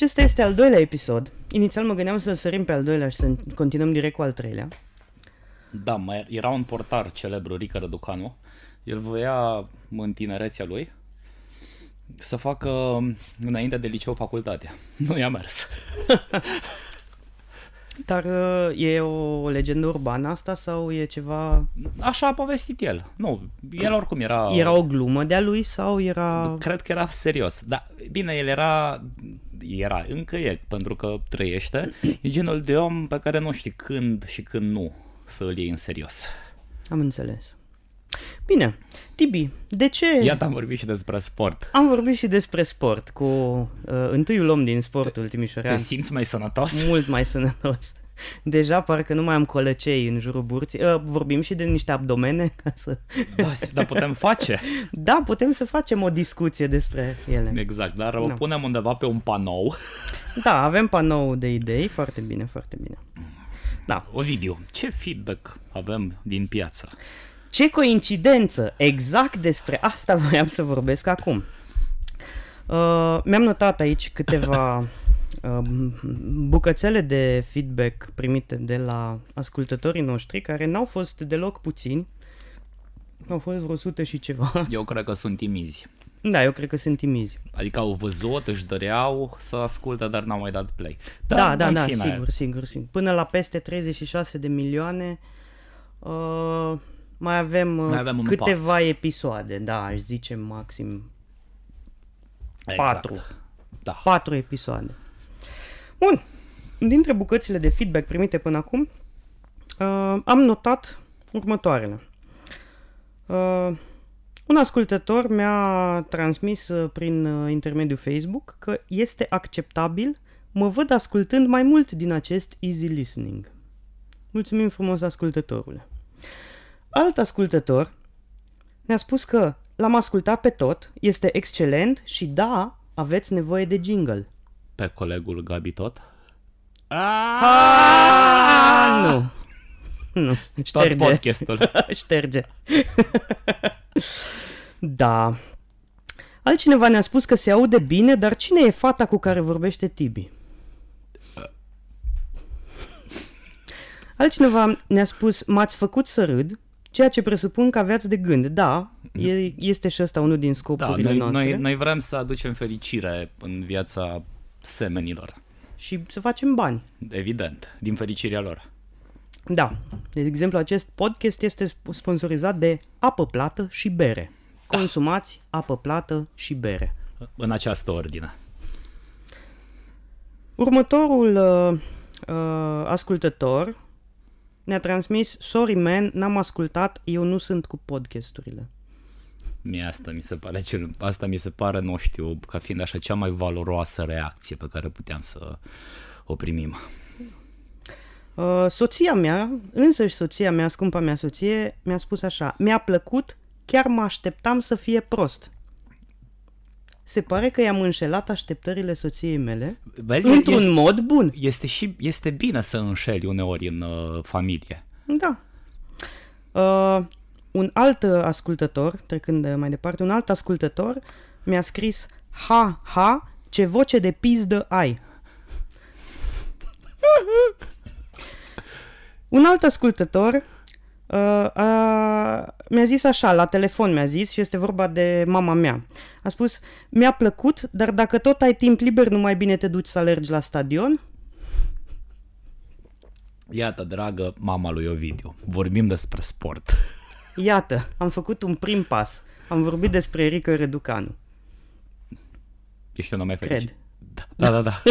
Acesta este al doilea episod. Inițial mă gândeam să-l sărim pe al doilea și să continuăm direct cu al treilea. Da, mai era un portar celebru, Rica Răducanu. El voia în tinerețea lui să facă înainte de liceu facultatea. Nu i-a mers. Dar uh, e o legendă urbană asta sau e ceva... Așa a povestit el. Nu, el oricum era... Era o glumă de-a lui sau era... Cred că era serios. Da, bine, el era... Era, încă e, pentru că trăiește. E genul de om pe care nu știi când și când nu să îl iei în serios. Am înțeles. Bine, Tibi, de ce... Iată, am vorbit și despre sport. Am vorbit și despre sport cu uh, întâiul om din sportul Timișorean. Te simți mai sănătos? Mult mai sănătos. Deja parcă nu mai am colăcei în jurul burții. Uh, vorbim și de niște abdomene ca să... Da, dar putem face. da, putem să facem o discuție despre ele. Exact, dar o punem undeva pe un panou. Da, avem panou de idei. Foarte bine, foarte bine. Da. Ovidiu, ce feedback avem din piață? Ce coincidență! Exact despre asta voiam să vorbesc acum. Uh, mi-am notat aici câteva uh, bucățele de feedback primite de la ascultătorii noștri, care n-au fost deloc puțini. Au fost vreo sută și ceva. Eu cred că sunt timizi. Da, eu cred că sunt timizi. Adică au văzut, își doreau să asculte, dar n-au mai dat play. Dar, da, da, da, sigur, aia. sigur, sigur. Până la peste 36 de milioane uh, mai avem, mai avem câteva pas. episoade, da, aș zice maxim exact. patru. Da. Patru episoade. Bun, dintre bucățile de feedback primite până acum, uh, am notat următoarele. Uh, un ascultător mi-a transmis uh, prin uh, intermediul Facebook că este acceptabil, mă văd ascultând mai mult din acest easy listening. Mulțumim frumos ascultătorule. Alt ascultător mi-a spus că l-am ascultat pe tot, este excelent și da, aveți nevoie de jingle. Pe colegul Gabi tot? Ah, nu. Nu, șterge. Tot podcastul. șterge. da. Altcineva ne-a spus că se aude bine, dar cine e fata cu care vorbește Tibi? Altcineva ne-a spus, m-ați făcut să râd, Ceea ce presupun că aveați de gând. Da, e, este și ăsta unul din scopurile da, noi, noastre. Noi, noi vrem să aducem fericire în viața semenilor. Și să facem bani. Evident, din fericirea lor. Da. De exemplu, acest podcast este sponsorizat de apă plată și bere. Da. Consumați apă plată și bere. În această ordine. Următorul uh, uh, ascultător ne-a transmis Sorry man, n-am ascultat, eu nu sunt cu podcasturile. Mie asta mi se pare cel, asta mi se pare, nu știu, ca fiind așa cea mai valoroasă reacție pe care puteam să o primim. Uh, soția mea, însăși soția mea, scumpa mea soție, mi-a spus așa, mi-a plăcut, chiar mă așteptam să fie prost. Se pare că i-am înșelat așteptările soției mele Vezi, într-un este, mod bun. Este și este bine să înșeli uneori în uh, familie. Da. Uh, un alt ascultător, trecând mai departe, un alt ascultător mi-a scris Ha, ha, ce voce de pizdă ai. un alt ascultător uh, uh, mi-a zis așa, la telefon mi-a zis și este vorba de mama mea. A spus, mi-a plăcut, dar dacă tot ai timp liber, nu mai bine te duci să alergi la stadion? Iată, dragă mama lui Ovidiu, vorbim despre sport. Iată, am făcut un prim pas. Am vorbit despre Erică Reducanu. Ești un nume fericit. Cred. Da, da, da.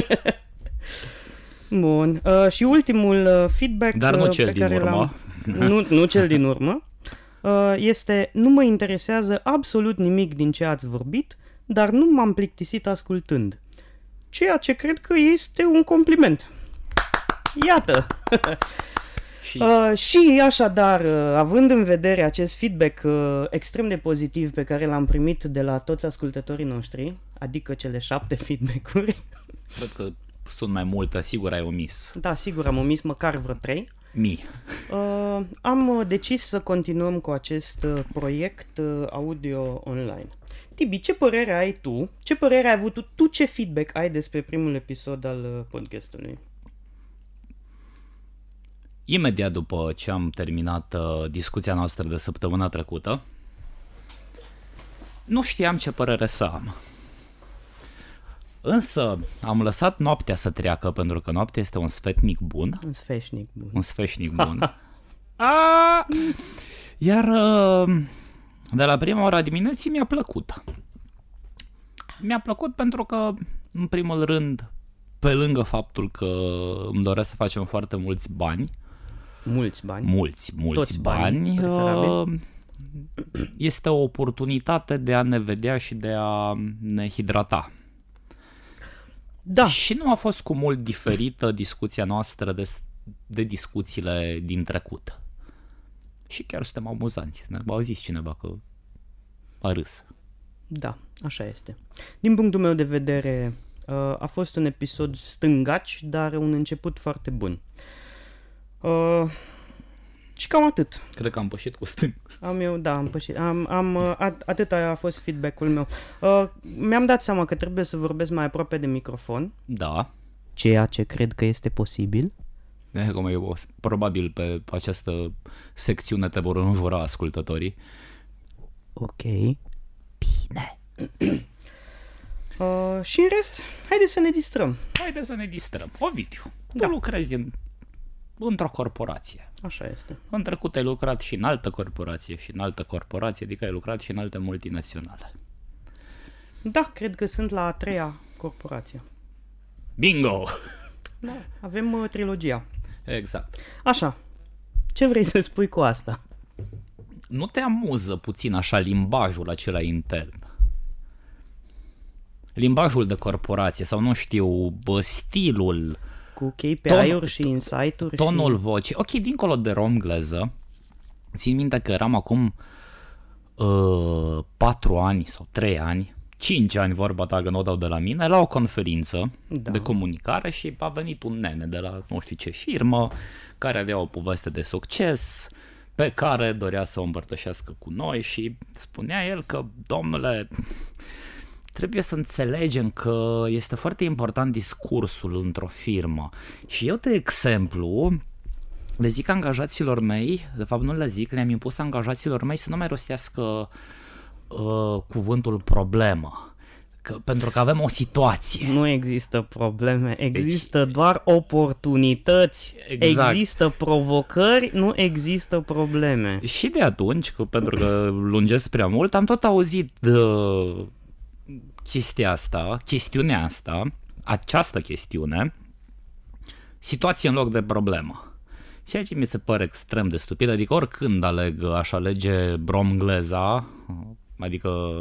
Bun. Uh, și ultimul uh, feedback Dar nu uh, cel pe din care urmă. L-am... nu, nu cel din urmă. Uh, este nu mă interesează absolut nimic din ce ați vorbit, dar nu m-am plictisit ascultând. Ceea ce cred că este un compliment. Iată! Și, uh, și așadar, uh, având în vedere acest feedback uh, extrem de pozitiv pe care l-am primit de la toți ascultătorii noștri, adică cele șapte feedback-uri. Cred că sunt mai multe, sigur ai omis. Da, sigur am omis măcar vreo trei. Mii. Uh, am decis să continuăm cu acest uh, proiect uh, audio online. Tibi, ce părere ai tu? Ce părere ai avut tu? Tu ce feedback ai despre primul episod al uh, podcastului? Imediat după ce am terminat uh, discuția noastră de săptămâna trecută, nu știam ce părere să am. Însă am lăsat noaptea să treacă pentru că noaptea este un sfetnic bun. Un sfeșnic bun. Un sfeșnic bun. A! Iar uh, de la prima ora dimineții mi-a plăcut. Mi-a plăcut pentru că, în primul rând, pe lângă faptul că îmi doresc să facem foarte mulți bani, mulți bani, mulți, mulți Toți bani, bani uh, este o oportunitate de a ne vedea și de a ne hidrata. Da. Și nu a fost cu mult diferită discuția noastră de, de discuțiile din trecut. Și chiar suntem amuzanți. Ne au zis cineva că a râs. Da, așa este. Din punctul meu de vedere, uh, a fost un episod stângaci, dar un început foarte bun. Uh, și cam atât. Cred că am pășit cu stâng. Am eu, da, am pășit. Am, am, uh, at, atât a fost feedback-ul meu. Uh, mi-am dat seama că trebuie să vorbesc mai aproape de microfon. Da. Ceea ce cred că este posibil. De cum eu, probabil pe această secțiune te vor înjura ascultătorii. Ok. Bine. uh, și în rest, haideți să ne distrăm. Haideți să ne distrăm. Ovidiu, da. tu lucrezi în într-o corporație. Așa este. În trecut ai lucrat și în altă corporație și în altă corporație, adică ai lucrat și în alte multinaționale. Da, cred că sunt la a treia corporație. Bingo! Da, avem uh, trilogia. Exact. Așa. Ce vrei să spui cu asta? Nu te amuză puțin așa limbajul acela intern? Limbajul de corporație sau nu știu, bă, stilul, cu KPI-uri ton, și insight-uri. Tonul și... vocii. Ok, dincolo de romgleză, țin minte că eram acum uh, 4 ani sau 3 ani, 5 ani vorba ta că nu o dau de la mine, la o conferință da. de comunicare și a venit un nene de la nu știu ce firmă care avea o poveste de succes pe care dorea să o împărtășească cu noi și spunea el că, domnule, trebuie să înțelegem că este foarte important discursul într-o firmă. Și eu, de exemplu, le zic angajaților mei, de fapt nu le zic, le-am impus angajaților mei să nu mai rostească uh, cuvântul problemă. Că, pentru că avem o situație. Nu există probleme, există deci, doar oportunități, exact. există provocări, nu există probleme. Și de atunci, că, pentru că lungesc prea mult, am tot auzit uh, chestia asta, chestiunea asta, această chestiune, situație în loc de problemă. Ceea ce mi se pare extrem de stupid, adică oricând aleg, aș alege bromgleza, adică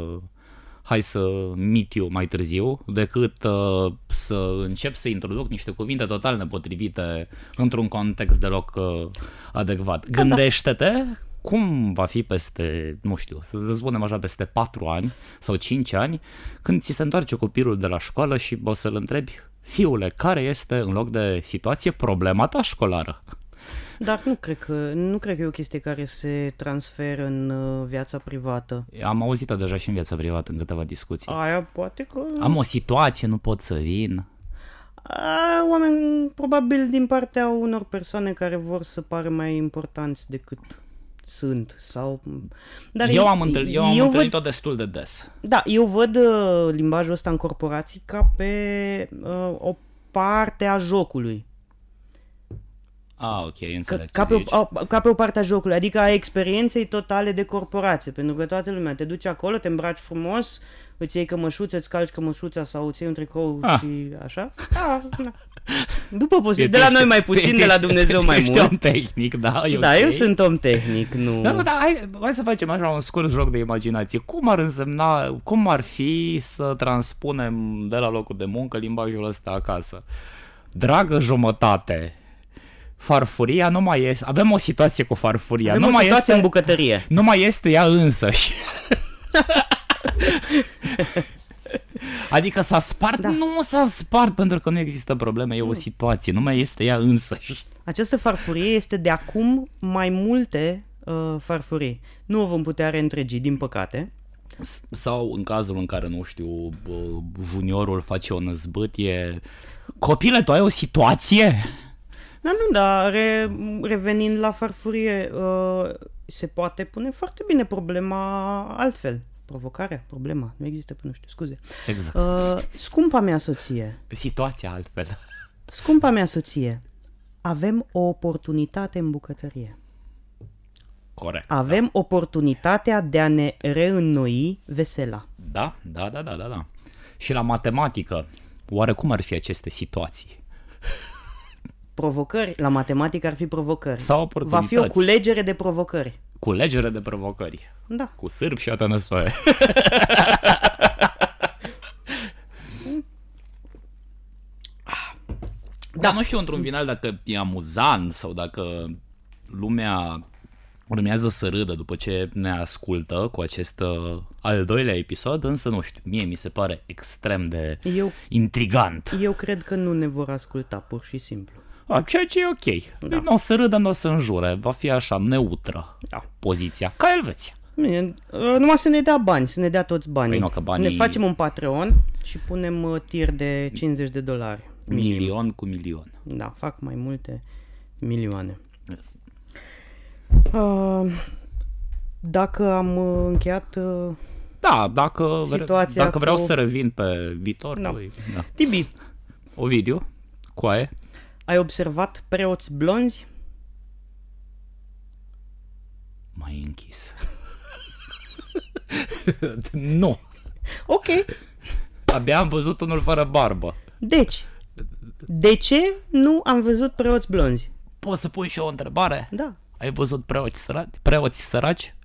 hai să mit eu mai târziu, decât uh, să încep să introduc niște cuvinte total nepotrivite într-un context deloc uh, adecvat. Da, Gândește-te cum va fi peste, nu știu, să spunem așa, peste 4 ani sau 5 ani, când ți se întoarce copilul de la școală și o să-l întrebi, fiule, care este, în loc de situație, problema ta școlară? Dar nu cred că, nu cred că e o chestie care se transferă în uh, viața privată. Am auzit-o deja și în viața privată, în câteva discuții. Aia poate că... Am o situație, nu pot să vin. A, oameni, probabil din partea unor persoane care vor să pară mai importanți decât sunt. Sau... Dar eu am, întâlnit, eu am eu întâlnit-o văd, destul de des. Da, eu văd uh, limbajul ăsta în corporații ca pe uh, o parte a jocului. Ah, ok, înțeleg. Ca, ca, pe o, ca pe o parte a jocului, adică a experienței totale de corporație, pentru că toată lumea te duce acolo, te îmbraci frumos, îți iei cămășuță, îți calci cămășuța sau îți iei un tricou ah. și așa. Ah, da. După posibil, de la noi mai puțin, de la Dumnezeu mai mult. om tehnic, da, e Da, eu sunt om tehnic, nu... Da, da, hai, hai să facem așa un scurt joc de imaginație. Cum ar însemna, cum ar fi să transpunem de la locul de muncă limbajul ăsta acasă? Dragă jumătate, farfuria nu mai este, avem o situație cu farfuria. Avem nu o mai situație este, în bucătărie. Nu mai este ea însăși. Adică s-a spart? Da. Nu s-a spart pentru că nu există probleme, e o situație, nu mai este ea însăși. Această farfurie este de acum mai multe uh, farfurii. Nu o vom putea reîntregi, din păcate. Sau în cazul în care, nu știu, juniorul face o năzbâtie, copile, tu ai o situație? Da, nu, dar re, revenind la farfurie, uh, se poate pune foarte bine problema altfel. Provocarea, problema, nu există, nu știu, scuze. Exact. Uh, scumpa mea soție. Situația altfel. Scumpa mea soție, avem o oportunitate în bucătărie. Corect. Avem da. oportunitatea de a ne reînnoi vesela. Da, da, da, da, da, da. Și la matematică, oare cum ar fi aceste situații? Provocări, la matematică ar fi provocări. Sau oportunități. Va fi o culegere de provocări. Culegere de provocări. Da. Cu sârb și atănăsoare. da, nu știu într-un final dacă e amuzant sau dacă lumea urmează să râdă după ce ne ascultă cu acest uh, al doilea episod, însă nu știu, mie mi se pare extrem de eu, intrigant. Eu cred că nu ne vor asculta, pur și simplu. A, ceea ce e ok. Da. Nu o să râdă, nu o să înjure, va fi așa neutră da. poziția, ca Elveția. Bine, uh, numai să ne dea bani, să ne dea toți banii. Păi nu, că banii... Ne facem un Patreon și punem uh, tir de 50 de dolari. Milion cu milion. Da, fac mai multe milioane. Uh, dacă am uh, încheiat uh, da, dacă, situația dacă vreau cu... să revin pe viitor. Da. Lui, da. Tibi. Ovidiu, coaie. Ai observat preoți blonzi? Mai închis. nu. Ok. Abia am văzut unul fără barbă. Deci, de ce nu am văzut preoți blonzi? Poți să pui și o întrebare? Da. Ai văzut preoți săraci? Preoți săraci?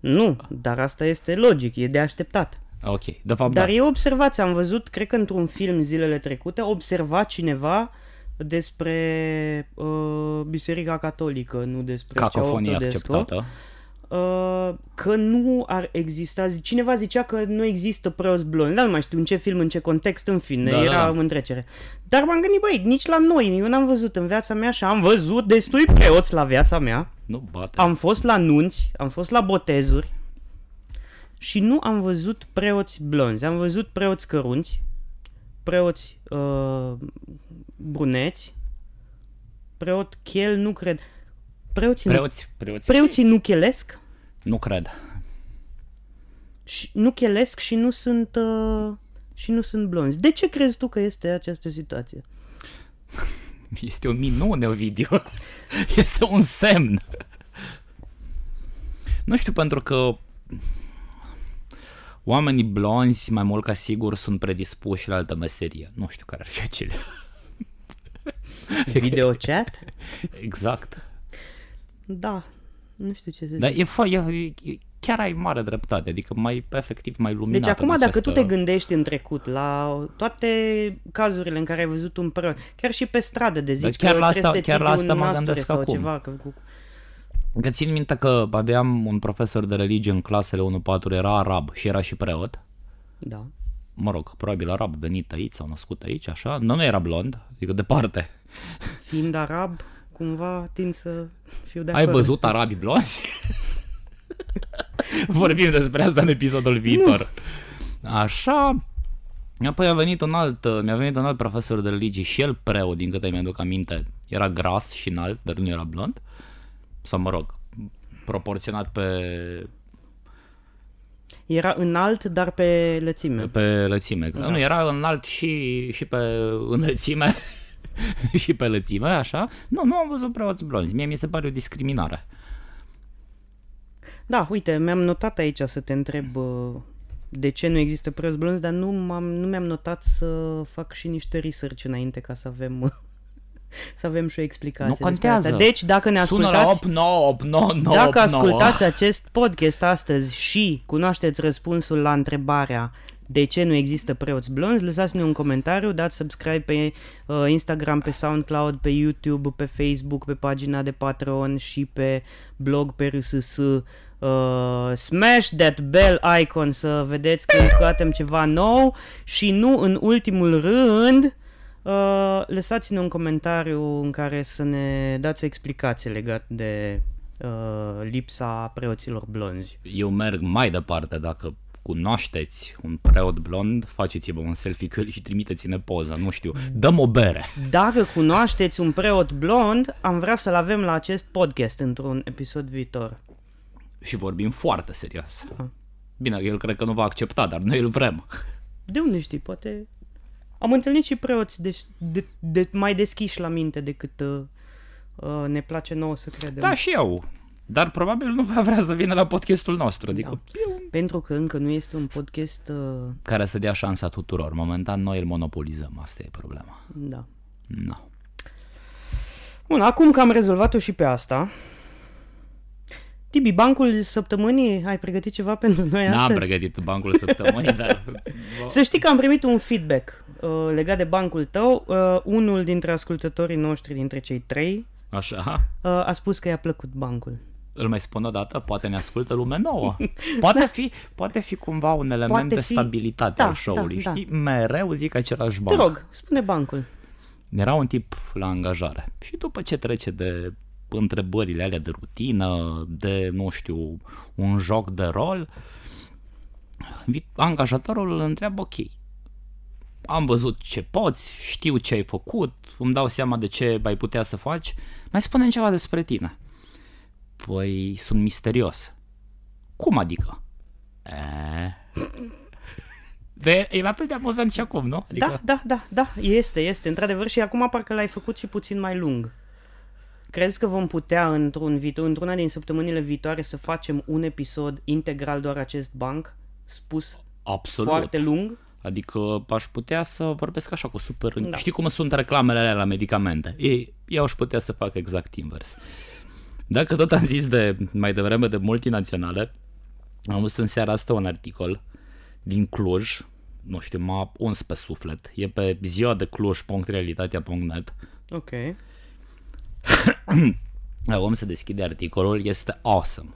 Nu, dar asta este logic, e de așteptat. Ok, de fapt Dar da. e observație, am văzut, cred că într-un film zilele trecute, observa cineva despre uh, Biserica Catolică, nu despre Cacofonie acceptată. Uh, că nu ar exista, cineva zicea că nu există preoți blonzi, dar nu mai știu în ce film, în ce context, în fine, da, era da. în trecere. Dar m-am gândit, băi, nici la noi, eu n-am văzut în viața mea și am văzut destui preoți la viața mea. Nu bate. Am fost la nunți, am fost la botezuri și nu am văzut preoți blonzi, am văzut preoți cărunți, preoți uh, bruneți, preot chel, nu cred. Preoții, preoți, preoți. preoții nu chelesc? Nu cred. Și nu chelesc și nu sunt uh, și nu sunt blonzi. De ce crezi tu că este această situație? Este o minune, Ovidiu. Este un semn. Nu știu, pentru că oamenii blonzi, mai mult ca sigur, sunt predispuși la altă meserie. Nu știu care ar fi acele. Video chat? Exact. Da, nu știu ce să Dar zic. Dar e, e, chiar ai mare dreptate, adică mai efectiv, mai luminat. Deci acum dacă tu te gândești în trecut la toate cazurile în care ai văzut un preot, chiar și pe stradă de zici chiar la asta, chiar la asta mă gândesc sau acum. Ceva, că, cu... Că țin minte că aveam un profesor de religie în clasele 1-4, era arab și era și preot. Da. Mă rog, probabil arab, venit aici sau născut aici, așa. Nu, nu era blond, adică departe. Fiind arab, cumva tind să fiu de acord. Ai văzut arabii blonzi? Vorbim despre asta în episodul viitor. Nu. Așa, Apoi a venit un alt, mi-a venit un alt profesor de religie și el preot, din câte mi-aduc aminte, era gras și înalt, dar nu era blond. Sau mă rog, proporționat pe... Era înalt, dar pe lățime. Pe lățime, exact. Da. Nu, era înalt și, și pe înălțime și pe lățime, așa. Nu, nu am văzut preoți blonzi. Mie mi se pare o discriminare. Da, uite, mi-am notat aici să te întreb uh, de ce nu există preoți blonzi, dar nu, m-am, nu mi-am notat să fac și niște research înainte ca să avem uh, să avem și o explicație. Nu contează. Asta. Deci, dacă ne ascultați... Sună la 8, 9, 8, 9, 9, Dacă 8, 9. ascultați acest podcast astăzi și cunoașteți răspunsul la întrebarea de ce nu există preoți blonzi, lăsați-ne un comentariu, dați subscribe pe uh, Instagram, pe SoundCloud, pe YouTube, pe Facebook, pe pagina de Patreon și pe blog pe RSS. Uh, smash that bell icon să vedeți când scoatem ceva nou și nu în ultimul rând uh, lăsați-ne un comentariu în care să ne dați o explicație legat de uh, lipsa preoților blonzi. Eu merg mai departe, dacă cunoașteți un preot blond, faceți-vă un selfie cu el și trimiteți-ne poza, nu știu, dăm o bere. Dacă cunoașteți un preot blond, am vrea să-l avem la acest podcast într-un episod viitor. Și vorbim foarte serios. Da. Bine, el cred că nu va accepta, dar noi îl vrem. De unde știi? Poate... Am întâlnit și preoți de, de, de, mai deschiși la minte decât uh, uh, ne place nouă să credem. Da, și eu. Dar probabil nu va vrea să vină la podcastul nostru. Adică da. eu... Pentru că încă nu este un podcast... Uh... Care să dea șansa tuturor. Momentan noi îl monopolizăm. Asta e problema. Da. No. Bun, acum că am rezolvat-o și pe asta, Tibi, bancul săptămânii, ai pregătit ceva pentru noi N-am astăzi? pregătit bancul săptămânii, dar... Să știi că am primit un feedback uh, legat de bancul tău. Uh, unul dintre ascultătorii noștri, dintre cei trei, Așa. Uh, a spus că i-a plăcut bancul. Îl mai spun o dată, poate ne ascultă lume nouă. Poate, da. fi, poate fi cumva un element poate de fi... stabilitate da, al show-ului, da, știi? Da. Mereu zic același banc. Te rog, spune bancul. Era un tip la angajare și după ce trece de întrebările alea de rutină, de, nu știu, un joc de rol, angajatorul îl întreabă, ok, am văzut ce poți, știu ce ai făcut, îmi dau seama de ce ai putea să faci, mai spune ceva despre tine. Păi, sunt misterios. Cum adică? E... De, e la fel de amuzant și acum, nu? Adică... Da, da, da, da, este, este, într-adevăr și acum parcă l-ai făcut și puțin mai lung. Crezi că vom putea într-un viitor, într-una din săptămânile viitoare să facem un episod integral doar acest banc, spus Absolut. foarte lung? Adică aș putea să vorbesc așa cu super... Da. Știi cum sunt reclamele alea la medicamente? Ei, eu aș putea să fac exact invers. Dacă tot am zis de mai devreme de multinaționale, am văzut în seara asta un articol din Cluj, nu știu, m-a uns pe suflet. E pe ziua de Cluj.realitatea.net. Ok. Om se deschide articolul, este awesome.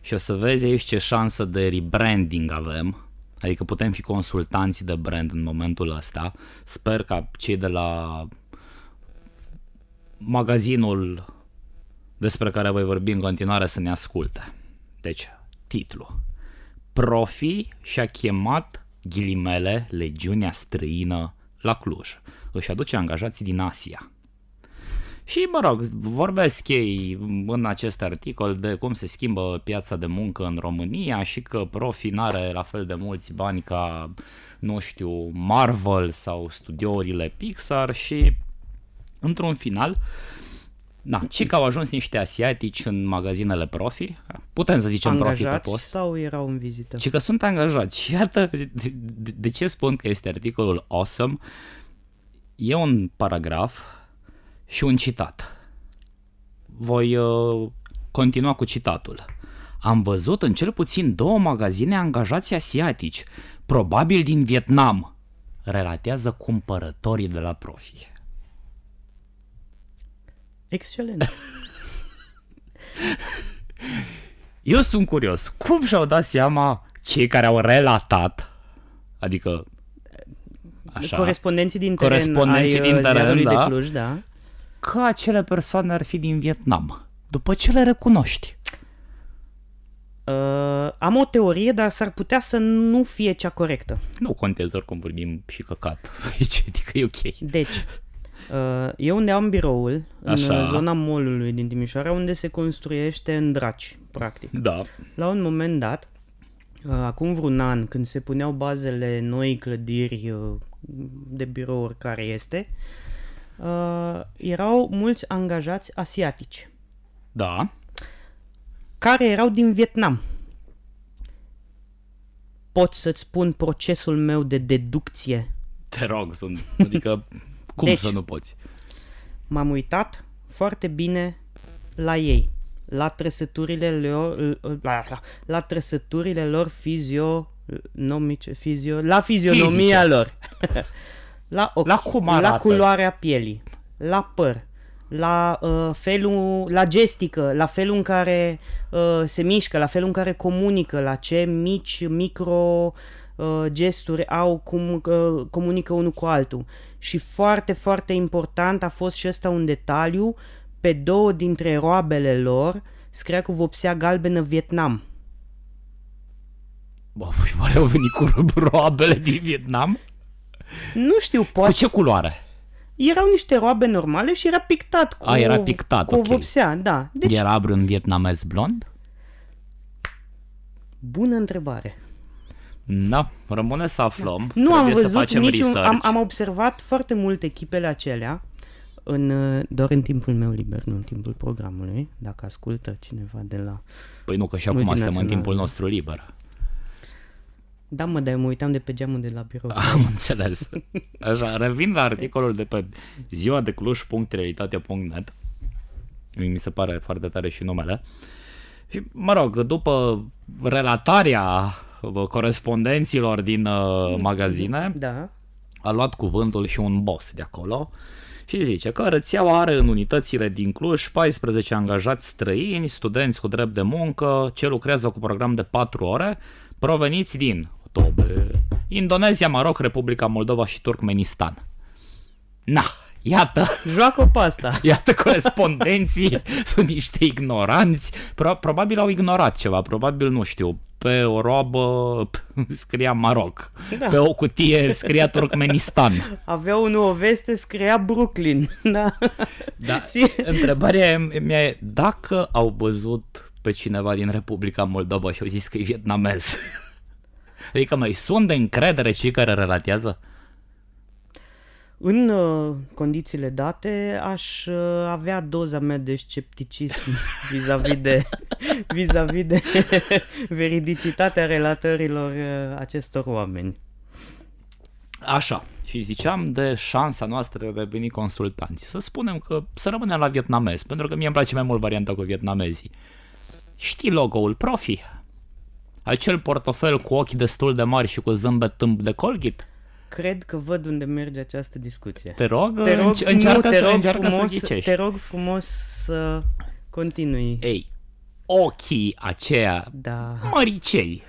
Și o să vezi aici ce șansă de rebranding avem. Adică putem fi consultanți de brand în momentul ăsta. Sper ca cei de la magazinul despre care voi vorbi în continuare să ne asculte. Deci, titlu. Profi și-a chemat ghilimele legiunea străină la Cluj. Își aduce angajații din Asia. Și, mă rog, vorbesc ei în acest articol de cum se schimbă piața de muncă în România și că profi n-are la fel de mulți bani ca, nu știu, Marvel sau studiourile Pixar și, într-un final, Da, și că au ajuns niște asiatici în magazinele profi, putem să zicem angajați profi pe post. sau erau în vizită? Și că sunt angajați. Și iată de, de, de ce spun că este articolul awesome. E un paragraf și un citat. Voi uh, continua cu citatul. Am văzut în cel puțin două magazine angajați asiatici, probabil din Vietnam, relatează cumpărătorii de la profi. Excelent. Eu sunt curios, cum și-au dat seama cei care au relatat, adică așa, corespondenții din teren corespondenții ai din uh, teren, da, de Cluj, da, că acele persoane ar fi din Vietnam, după ce le recunoști. Uh, am o teorie, dar s-ar putea să nu fie cea corectă. Nu contează oricum vorbim și căcat aici, adică e ok. Deci, uh, e unde am biroul, Așa. în zona molului din Timișoara, unde se construiește în draci, practic. Da. La un moment dat, uh, acum vreun an, când se puneau bazele noi clădiri uh, de birouri care este, uh, erau mulți angajați asiatici. Da. Care erau din Vietnam. Pot să-ți spun procesul meu de deducție? Te rog, sunt, adică cum deci, să nu poți? M-am uitat foarte bine la ei, la trăsăturile lor, la, la, la trăsăturile lor fizio, nomice, fizio, la fizionomia Fizice. lor. la ochi, la, cum la culoarea pielii, la păr, la uh, felul, la gestică, la felul în care uh, se mișcă, la felul în care comunică, la ce mici micro uh, gesturi au, cum uh, comunică unul cu altul. Și foarte, foarte important a fost și ăsta un detaliu, pe două dintre roabele lor scria cu vopsea galbenă Vietnam. Bă, oare au venit cu roabele din Vietnam? Nu știu, poate... Cu ce culoare? Erau niște roabe normale și era pictat cu, A, era pictat, cu okay. o vopsea, da. Deci... Era vreun vietnamez blond? Bună întrebare. Da, rămâne să aflăm. Da. Nu am văzut niciun... Am, am observat foarte mult echipele acelea în, doar în timpul meu liber, nu în timpul programului, dacă ascultă cineva de la... Păi nu, că și acum suntem în timpul nostru liber. Da, mă, dar mă uitam de pe geamul de la birou. Am înțeles. Așa, revin la articolul de pe ziua de cluj.realitatea.net Mi se pare foarte tare și numele. Și, mă rog, după relatarea corespondenților din uh, magazine, da. a luat cuvântul și un boss de acolo și zice că rețeaua are în unitățile din Cluj 14 angajați străini, studenți cu drept de muncă, ce lucrează cu program de 4 ore, proveniți din Tobe, Indonezia, Maroc, Republica Moldova și Turkmenistan. Na, Iată. Joacă pe asta. Iată corespondenții sunt niște ignoranți. Pro- probabil au ignorat ceva, probabil nu știu. Pe o roabă scria Maroc. Da. Pe o cutie scria Turkmenistan. Avea o veste, scria Brooklyn. Da. da. Întrebarea mea e dacă au văzut pe cineva din Republica Moldova și au zis că e vietnamez. Adică mai sunt de încredere cei care relatează? În uh, condițiile date aș uh, avea doza mea de scepticism vis-a-vis de, vis-a-vis de veridicitatea relatărilor uh, acestor oameni. Așa, și ziceam de șansa noastră de a veni consultanți. Să spunem că să rămânem la vietnamez, pentru că mie îmi place mai mult varianta cu vietnamezii. Știi logo-ul profi? Acel portofel cu ochi destul de mari și cu zâmbet tâmp de colghit? Cred că văd unde merge această discuție. Te rog, te rog încearcă, nu, te să, rog încearcă frumos, să ghicești. Te rog frumos să continui. Ei, ochii aceia da. măricei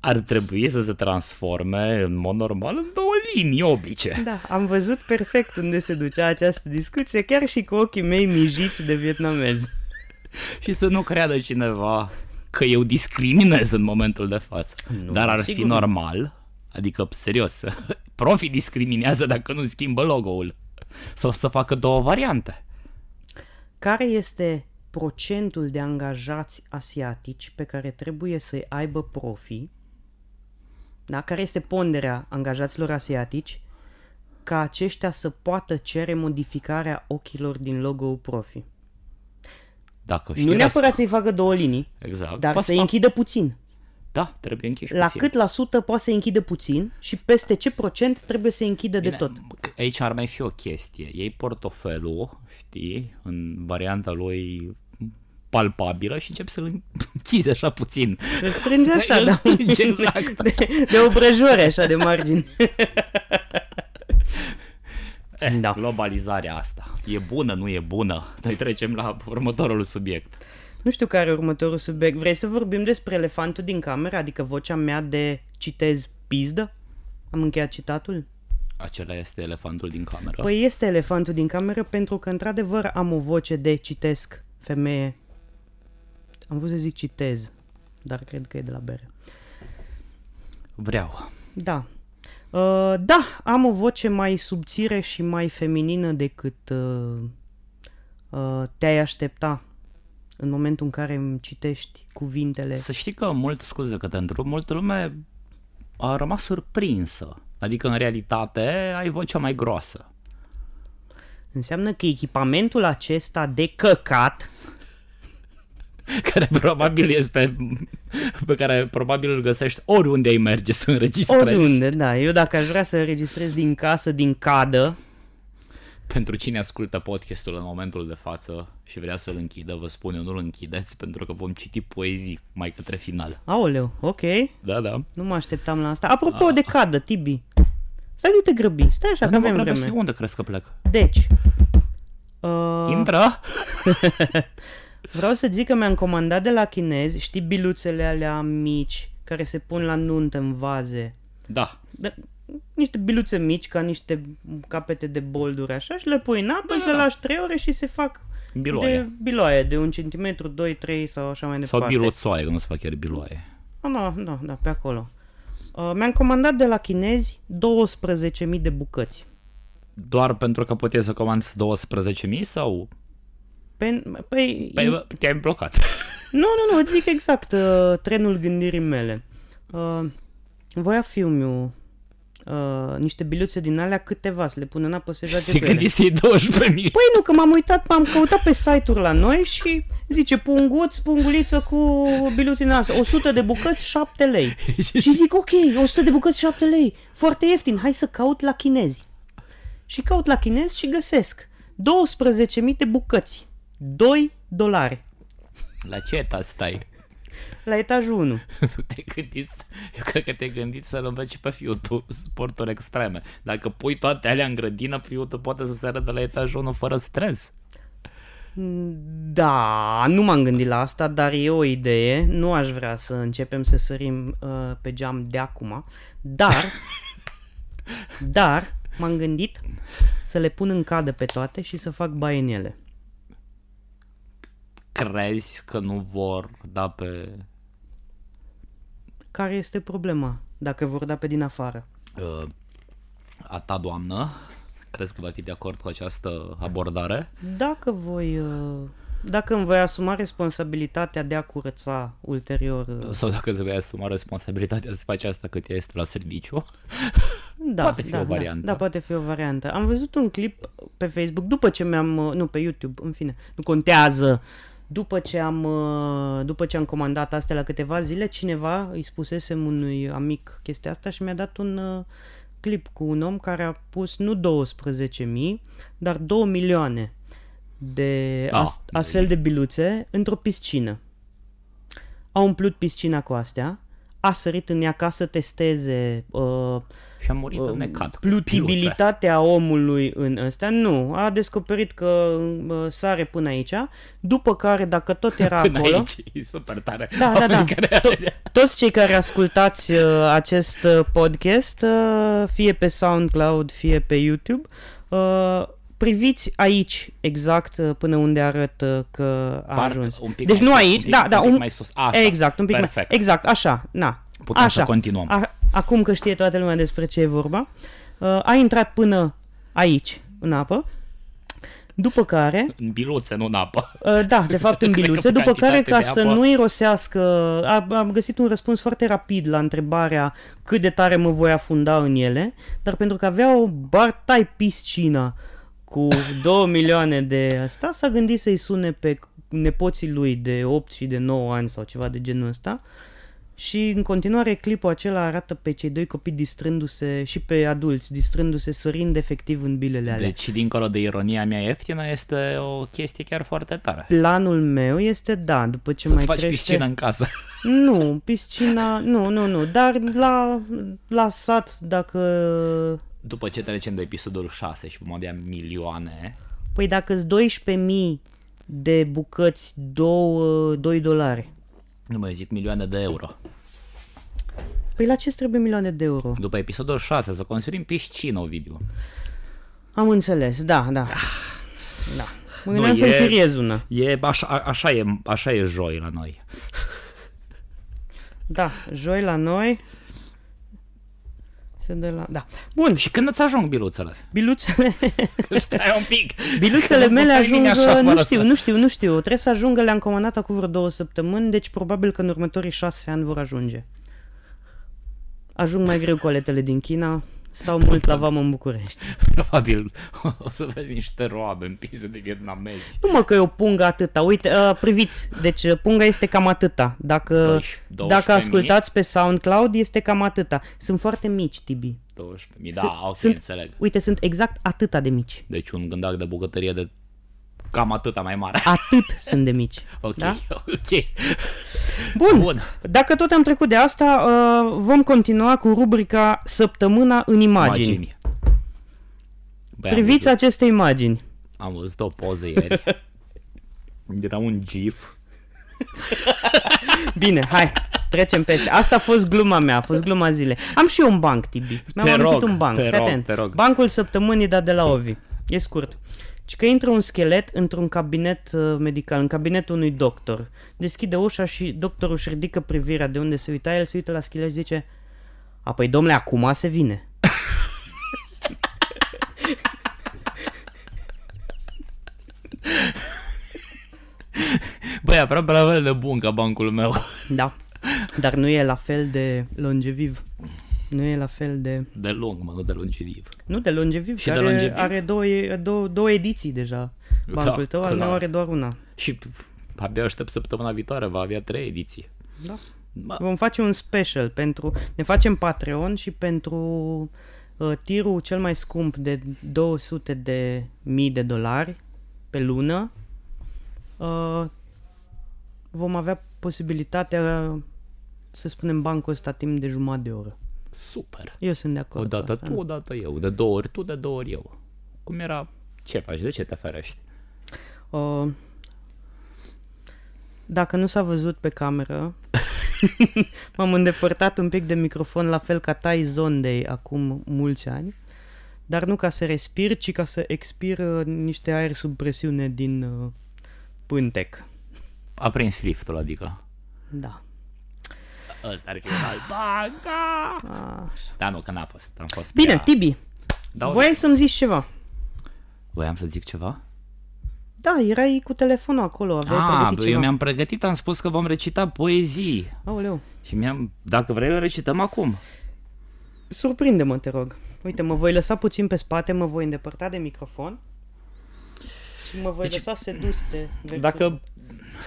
ar trebui să se transforme în mod normal în două linii obice. Da, am văzut perfect unde se ducea această discuție, chiar și cu ochii mei mijiți de vietnamez. și să nu creadă cineva că eu discriminez în momentul de față. Nu, Dar ar fi normal, adică serios, profi discriminează dacă nu schimbă logo-ul. Sau să facă două variante. Care este procentul de angajați asiatici pe care trebuie să-i aibă profi, da? care este ponderea angajaților asiatici, ca aceștia să poată cere modificarea ochilor din logo-ul profi. Dacă nu neapărat să-i facă două linii, exact. dar să-i închidă puțin. Da, trebuie închiși La puțin. cât la sută poate să închide puțin și peste ce procent trebuie să închidă Bine, de tot. Aici ar mai fi o chestie. Ei portofelul, știi, în varianta lui palpabilă și încep să-l închizi așa puțin. Îl strânge așa, Îl da. Strânge, exact. De, de obrăjoare așa de margini. Eh, da. Globalizarea asta. E bună, nu e bună? Noi trecem la următorul subiect. Nu știu care e următorul subiect. Vrei să vorbim despre elefantul din cameră, adică vocea mea de citez pizdă? Am încheiat citatul? Acela este elefantul din cameră? Păi este elefantul din cameră pentru că într-adevăr am o voce de citesc femeie. Am vrut să zic citez, dar cred că e de la bere. Vreau. Da. Uh, da, am o voce mai subțire și mai feminină decât uh, uh, te-ai aștepta în momentul în care îmi citești cuvintele. Să știi că, mult scuze că te întrerup, multă lume a rămas surprinsă. Adică, în realitate, ai vocea mai groasă. Înseamnă că echipamentul acesta de căcat care probabil este pe care probabil îl găsești oriunde ai merge să înregistrezi. Oriunde, da. Eu dacă aș vrea să înregistrez din casă, din cadă, pentru cine ascultă podcastul în momentul de față și vrea să-l închidă, vă spun eu, nu-l închideți pentru că vom citi poezii mai către final. Aoleu, ok. Da, da. Nu mă așteptam la asta. Apropo A. de cadă, Tibi. Stai, nu te grăbi. Stai așa, că avem vreme. Unde crezi că plec? Deci. Uh... Intră! Vreau să zic că mi-am comandat de la chinezi, știi biluțele alea mici care se pun la nuntă în vaze. Da. da niște biluțe mici, ca niște capete de bolduri așa, și le pui în apă da. și le lași 3 ore și se fac Biloaie. De biloaie, de un centimetru, 2, 3 sau așa mai departe. Sau biloțoaie, că nu se fac chiar biloaie. Ah, da, da, da, pe acolo. Uh, mi-am comandat de la chinezi 12.000 de bucăți. Doar pentru că puteți să comanzi 12.000 sau... Pe, păi... Păi te-ai blocat. Nu, nu, nu, îți zic exact uh, trenul gândirii mele. Uh, voia fiul uh, niște biluțe din alea câteva, să le pun în apă să joace cu ele. Și 12.000. Păi nu, că m-am uitat, m-am căutat pe site-uri la noi și zice punguț, punguliță cu biluțe din astea. 100 de bucăți, 7 lei. și zic, ok, 100 de bucăți, 7 lei. Foarte ieftin, hai să caut la chinezi. Și caut la chinezi și găsesc 12.000 de bucăți. 2 dolari. La ce etaj stai? La etajul 1. tu te gândiți, eu cred că te gândiți să-l înveți pe fiul tu sporturi extreme. Dacă pui toate alea în grădină, fiul tu poate să se arătă la etajul 1 fără stres. Da, nu m-am gândit la asta, dar e o idee. Nu aș vrea să începem să sărim uh, pe geam de acum, dar, dar m-am gândit să le pun în cadă pe toate și să fac baie în ele crezi că nu vor da pe... Care este problema dacă vor da pe din afară? Uh, a ta, doamnă, crezi că va fi de acord cu această abordare? Dacă voi... Uh, dacă îmi voi asuma responsabilitatea de a curăța ulterior... Uh... Sau dacă îți vei asuma responsabilitatea să faci asta cât este la serviciu? Da, poate fi da, o da. variantă. Da, da, poate fi o variantă. Am văzut un clip pe Facebook după ce mi-am... Uh, nu, pe YouTube, în fine. Nu contează după ce am, uh, după ce am comandat astea la câteva zile, cineva îi spusesem unui amic chestia asta și mi-a dat un uh, clip cu un om care a pus nu 12.000, dar 2 milioane de ah, as- astfel de biluțe într-o piscină. A umplut piscina cu astea, a sărit în ea ca să testeze uh, și a murit uh, necat. Plutibilitatea omului în ăsta, nu. A descoperit că uh, sare până aici, după care, dacă tot era până acolo... aici, e super tare. Da, da, da. To- toți cei care ascultați uh, acest uh, podcast, uh, fie pe SoundCloud, fie pe YouTube, uh, priviți aici exact uh, până unde arătă că a Parc, ajuns. Un pic deci nu sus, aici, un pic, da, da, un pic un, mai sus. Așa, exact, un pic perfect. mai, exact, așa, na. Putem Așa. să continuăm. A, acum că știe toată lumea despre ce e vorba, uh, a intrat până aici, în apă, după care... În biluțe, nu în apă. Uh, da, de fapt în biluțe, după care ca să nu irosească, am găsit un răspuns foarte rapid la întrebarea cât de tare mă voi afunda în ele, dar pentru că avea o bartai piscina cu 2 milioane de asta, s-a gândit să-i sune pe nepoții lui de 8 și de 9 ani sau ceva de genul ăsta și în continuare clipul acela arată pe cei doi copii distrându-se și pe adulți, distrându-se, sărind efectiv în bilele alea. Deci, dincolo de ironia mea ieftină, este o chestie chiar foarte tare. Planul meu este, da, după ce Să-ți mai faci crește... piscina în casă. Nu, piscina, nu, nu, nu, dar la, la sat, dacă... După ce trecem de episodul 6 și vom avea milioane... Păi dacă 12.000 de bucăți, 2, 2 dolari. Nu mai zic milioane de euro. Păi la ce trebuie milioane de euro? După episodul 6, să construim piscină, video. Am înțeles, da, da. Da. Mă gândeam să închiriez una. E, așa, așa, e, așa e joi la noi. Da, joi la noi. Se de la... Da. Bun. Și când îți ajung biluțele? Biluțele... Stai un pic. Biluțele mele ajung... Nu știu, să... nu știu, nu știu. Trebuie să ajungă, le-am comandat acum vreo două săptămâni, deci probabil că în următorii șase ani vor ajunge. Ajung mai greu coletele din China, Stau mult la vamă în București. Probabil o să vezi niște roabe împinse de vietnamezi. Nu mă că e o pungă atâta. Uite, uh, priviți, deci uh, punga este cam atâta. Dacă, 20, dacă ascultați pe SoundCloud, este cam atâta. Sunt foarte mici, Tibi. 12.000, da, ok, sunt, înțeleg. Uite, sunt exact atâta de mici. Deci un gândac de bucătărie de cam atâta mai mare. Atât sunt de mici. Ok, da? ok. Bun. Bun, dacă tot am trecut de asta, uh, vom continua cu rubrica Săptămâna în imagini. imagini. Băi, Priviți aceste imagini. Am văzut o poză ieri. Era un gif. Bine, hai, trecem peste. Asta a fost gluma mea, a fost gluma zilei. Am și eu un banc, Tibi. Mi-am te rog, un banc. Te rog, te rog. Bancul săptămânii, dar de la Ovi. E scurt. Și că intră un schelet într-un cabinet uh, medical, în cabinetul unui doctor. Deschide ușa și doctorul își ridică privirea de unde se uita, el se uită la schelet și zice Apoi, domnule, acum se vine. Băi, aproape la fel de bun ca bancul meu. Da, dar nu e la fel de longeviv. Nu e la fel de... De lung, mă, nu de longeviv. Nu de longeviv, și de are, longeviv? are două, două, două ediții deja. Da, bancul da, tău, al meu are doar una. Și abia aștept săptămâna viitoare, va avea trei ediții. Da. Ba. Vom face un special pentru... Ne facem Patreon și pentru uh, tirul cel mai scump de 200 de mii de dolari pe lună uh, vom avea posibilitatea să spunem bancul ăsta timp de jumătate de oră. Super. Eu sunt de acord. O dată tu, o dată eu. De două ori tu, de două ori eu. Cum era? Ce faci? De ce te ferești? Uh, dacă nu s-a văzut pe cameră, m-am îndepărtat un pic de microfon la fel ca Tai Zondei acum mulți ani, dar nu ca să respir, ci ca să expir uh, niște aer sub presiune din uh, pântec. A prins liftul, adică? Da. Ăsta ar fi un alt banca. Da, nu, că n-a fost. Am fost Bine, prea... Tibi, da, voiai să-mi zici ceva. Voiam să zic ceva? Da, erai cu telefonul acolo, aveai ah, pregătit ceva. eu mi-am pregătit, am spus că vom recita poezii. Aoleu. Și mi-am, dacă vrei, le recităm acum. Surprinde-mă, te rog. Uite, mă voi lăsa puțin pe spate, mă voi îndepărta de microfon și mă voi deci, lăsa sedus de versul. Dacă,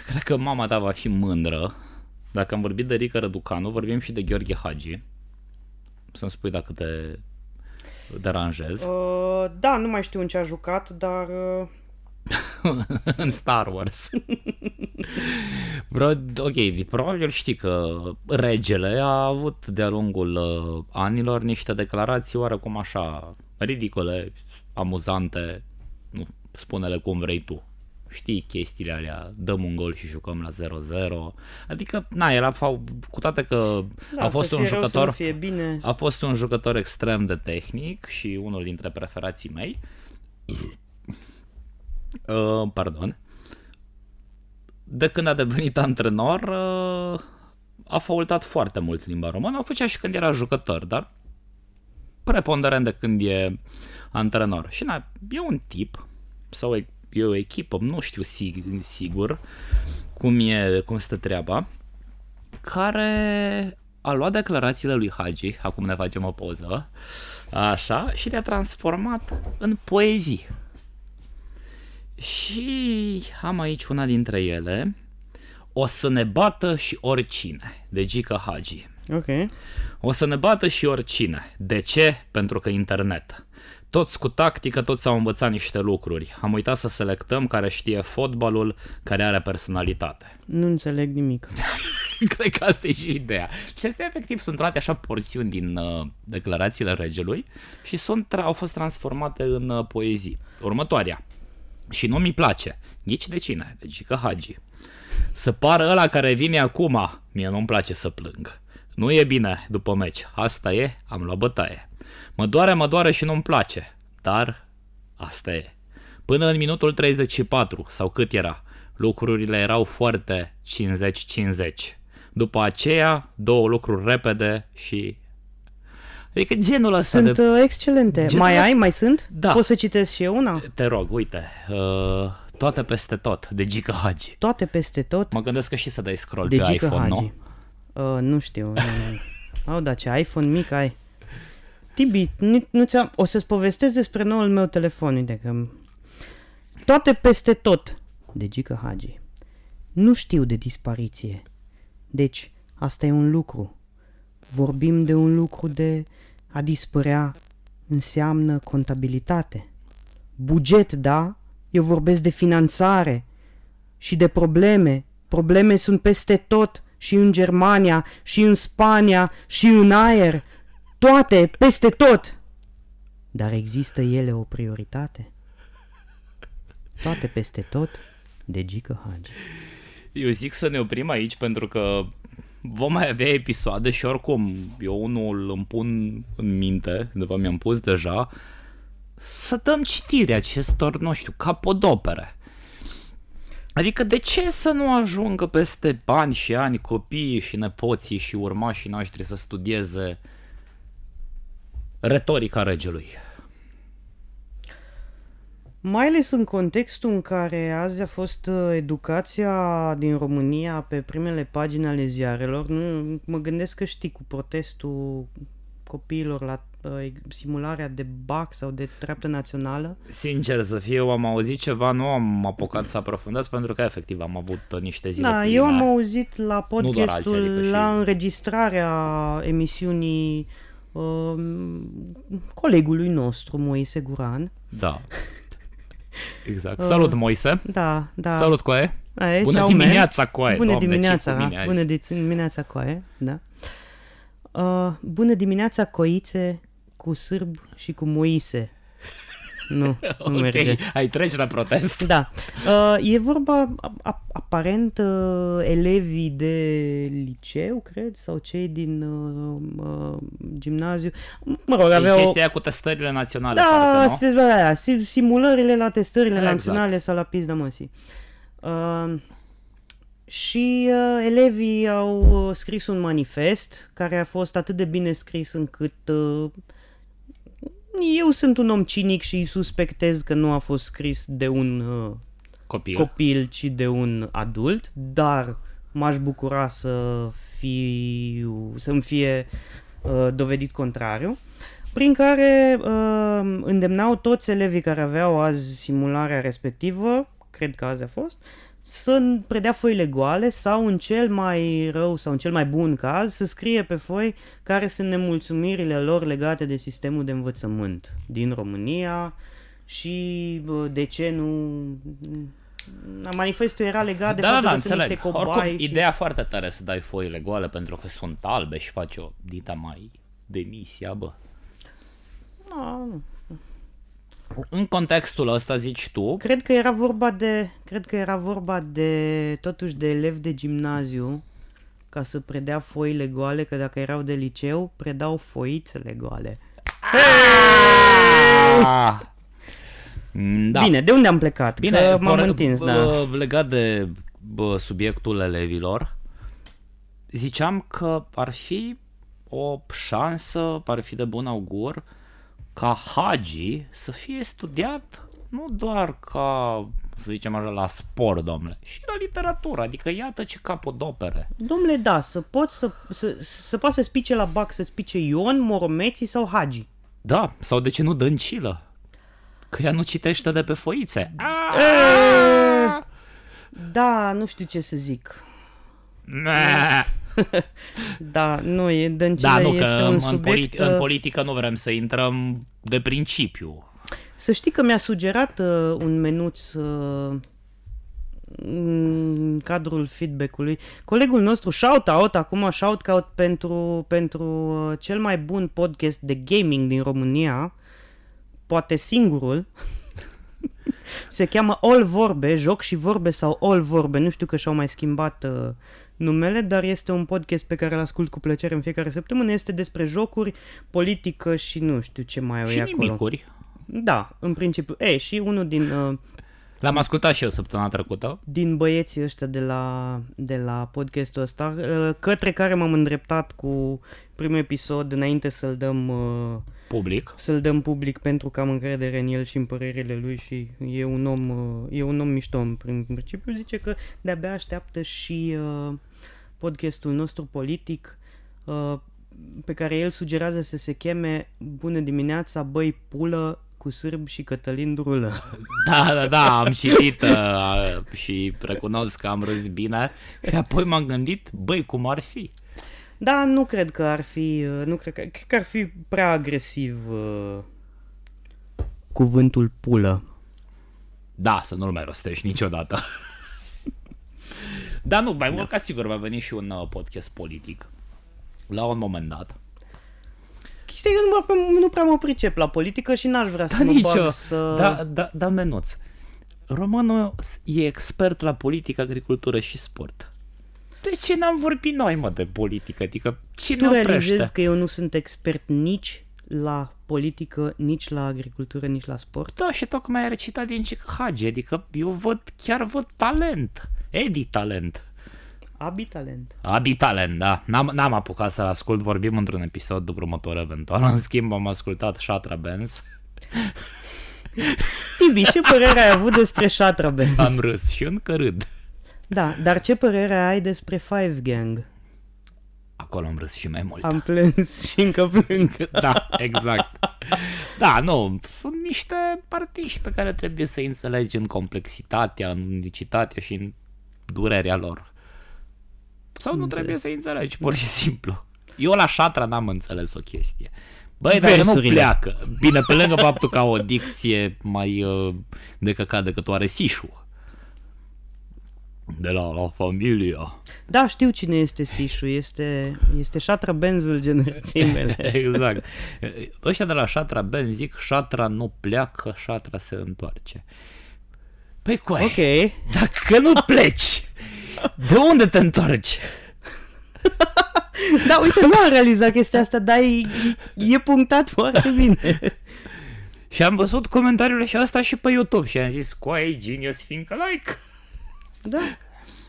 cred că mama ta va fi mândră, dacă am vorbit de Rica Răducanu, vorbim și de Gheorghe Hagi. Să-mi spui dacă te deranjez. Uh, da, nu mai știu în ce a jucat, dar... Uh... în Star Wars. Bro, ok, probabil știi că regele a avut de-a lungul uh, anilor niște declarații oarecum așa ridicole, amuzante, nu, spune-le cum vrei tu. Știi chestiile alea, dăm un gol și jucăm la 0-0. Adică, na, el a, cu toate că da, a fost un jucător fie bine. a fost un jucător extrem de tehnic și unul dintre preferații mei. Uh, pardon. De când a devenit antrenor, uh, a faultat foarte mult limba română. O făcea și când era jucător, dar preponderent de când e antrenor. Și na, e un tip sau e, e o echipă, nu știu sig- sigur cum e, cum stă treaba, care a luat declarațiile lui Hagi, acum ne facem o poză, așa, și le-a transformat în poezii. Și am aici una dintre ele. O să ne bată și oricine, de Gica Hagi. Ok. O să ne bată și oricine. De ce? Pentru că internet. Toți cu tactică, toți au învățat niște lucruri. Am uitat să selectăm care știe fotbalul, care are personalitate. Nu înțeleg nimic. Cred că asta e și ideea. Și astea efectiv sunt luate așa porțiuni din uh, declarațiile regelui și sunt, au fost transformate în uh, poezii. Următoarea. Și nu mi place. Nici de cine, de Gică Hagi. Să pară ăla care vine acum, mie nu-mi place să plâng. Nu e bine după meci. Asta e, am luat bătaie. Mă doare, mă doare și nu-mi place. Dar asta e. Până în minutul 34, sau cât era, lucrurile erau foarte 50-50. După aceea, două lucruri repede și Adică genul ăsta Sunt de... Uh, excelente. Genul mai ăsta... ai? Mai sunt? Da. Poți să citesc și eu una? Te rog, uite. Uh, toate peste tot, de Gica Hagi. Toate peste tot? Mă gândesc că și să dai scroll de pe Gica iPhone, Hagi. nu? Uh, nu știu. Au, da, ce iPhone mic ai. Tibi, nu, nu ți-am... o să-ți povestesc despre noul meu telefon, uite că... Toate peste tot, de Gica Hagi. Nu știu de dispariție. Deci, asta e un lucru. Vorbim de un lucru de a dispărea înseamnă contabilitate. Buget, da, eu vorbesc de finanțare și de probleme. Probleme sunt peste tot și în Germania și în Spania și în aer. Toate, peste tot. Dar există ele o prioritate? Toate peste tot de Gică Hagi. Eu zic să ne oprim aici pentru că vom mai avea episoade și oricum eu unul îmi pun în minte, după mi-am pus deja, să dăm citire acestor, nu știu, capodopere. Adică de ce să nu ajungă peste ani și ani copiii și nepoții și urmașii noștri să studieze retorica regelui? Mai ales în contextul în care azi a fost uh, educația din România pe primele pagini ale ziarelor, nu, mă gândesc că știi cu protestul copiilor la uh, simularea de BAC sau de treaptă națională? Sincer să fiu, eu am auzit ceva, nu am apucat să aprofundez pentru că efectiv am avut uh, niște zile Da, pline. eu am auzit la podcastul, alții, adică la și... înregistrarea emisiunii uh, colegului nostru, Moise Guran. Da. Exact. Uh, Salut, Moise. Da, da. Salut, Coaie. Aie, Bună dimineața, Coaie. Bună Doamne, dimineața, bună dimineața, Coaie. Da. Uh, bună dimineața, coițe, cu sârb și cu Moise. Nu, nu ok, merge. ai treci la protest. Da. Uh, e vorba, aparent, uh, elevii de liceu, cred, sau cei din uh, uh, gimnaziu. Mă rog, aveau... chestia cu testările naționale, da, parcă, nu? Da, simulările la testările exact. naționale sau la pizda măsii. Uh, și uh, elevii au uh, scris un manifest care a fost atât de bine scris încât uh, eu sunt un om cinic și îi suspectez că nu a fost scris de un uh, copil. copil, ci de un adult, dar m-aș bucura să fiu, să-mi fie uh, dovedit contrariu, prin care uh, îndemnau toți elevii care aveau azi simularea respectivă, cred că azi a fost, uh, să predea foile goale sau în cel mai rău sau în cel mai bun caz să scrie pe foi care sunt nemulțumirile lor legate de sistemul de învățământ din România și de ce nu manifestul era legat de da, faptul da, că sunt niște cobai Oricum, și... ideea foarte tare să dai foile goale pentru că sunt albe și faci o dita mai demisia, bă. Da, nu. În contextul ăsta zici tu? Cred că era vorba de, cred că era vorba de, totuși de elevi de gimnaziu ca să predea foile goale, că dacă erau de liceu, predau foițele goale. Ah! Da. Bine, de unde am plecat? Bine, că m-am por- întins, da. Legat de bă, subiectul elevilor, ziceam că ar fi o șansă, ar fi de bun augur, ca Hagi să fie studiat nu doar ca, să zicem așa, la sport, domnule, și la literatură, adică iată ce capodopere. Domnule, da, să poți să, să, să poți să spice la bac, să spice Ion, Moromeții sau Hagi. Da, sau de ce nu Dăncilă? Că ea nu citește de pe foițe. Da, nu știu ce să zic. Da, nu, e Dăncilă da, nu, este că un în, subiect... Politi- în uh, politică nu vrem să intrăm de principiu. Să știi că mi-a sugerat uh, un menuț uh, în cadrul feedback-ului. Colegul nostru, shout-out, acum shout-out pentru, pentru uh, cel mai bun podcast de gaming din România, poate singurul, se cheamă All Vorbe, joc și vorbe sau All Vorbe, nu știu că și-au mai schimbat uh, numele, dar este un podcast pe care îl ascult cu plăcere în fiecare săptămână. Este despre jocuri, politică și nu știu ce mai au și acolo. nimicuri. Da, în principiu. E, și unul din... Uh, L-am ascultat și eu săptămâna trecută. Din băieții ăștia de la, de la podcastul ăsta, uh, către care m-am îndreptat cu primul episod înainte să-l dăm uh, public. Să-l dăm public pentru că am încredere în el și în părerile lui și e un om, uh, e un om mișto în principiu. Zice că de-abia așteaptă și uh, podcastul nostru politic uh, pe care el sugerează să se cheme Bună dimineața, băi pulă cu sârb și Cătălin Drulă. Da, da, da, am citit uh, și recunosc că am râs bine și apoi m-am gândit, băi, cum ar fi? Da, nu cred că ar fi, uh, nu cred că, cred că ar fi prea agresiv uh, cuvântul pulă. Da, să nu-l mai rostești niciodată. Dar nu, mai mult da. ca sigur va veni și un uh, podcast politic la un moment dat. Chestia că nu, prea, nu prea mă pricep la politică și n-aș vrea da, să mă bag să... Da, da, da, menuț. Romanul e expert la politică, agricultură și sport. De ce n-am vorbit noi, mă, de politică? Adică ce Tu realizezi că eu nu sunt expert nici la politică, nici la agricultură, nici la sport. Da, și tocmai a recitat din Cic Hagi, adică eu văd, chiar văd talent. Edi talent. Abi talent. Abi talent, da. N-am, n-am apucat să-l ascult, vorbim într-un episod după următor eventual. În schimb, am ascultat Shatra Benz. Tibi, ce părere ai avut despre Shatra Benz? Am râs și încă râd. Da, dar ce părere ai despre Five Gang? Acolo am râs și mai mult. Am plâns și încă plâng. da, exact. Da, nu, sunt niște artiști pe care trebuie să înțelegi în complexitatea, în unicitatea și în durerea lor. Sau nu trebuie să înțelegi, pur și simplu. Eu la șatra n-am înțeles o chestie. Băi, dar nu pleacă. Bine, pe lângă faptul că au o dicție mai uh, de căcat decât o are Sișu de la La Familia. Da, știu cine este Sișu, este, este Șatra Benzul generației mele. exact. Ăștia de la Șatra Benz zic Șatra nu pleacă, Șatra se întoarce. Păi cu Ok. Dacă nu pleci, de unde te întorci? da, uite, nu am realizat chestia asta, dar e, e punctat foarte bine. și am văzut comentariile și asta și pe YouTube și am zis, coai, genius, fiindcă like. Da.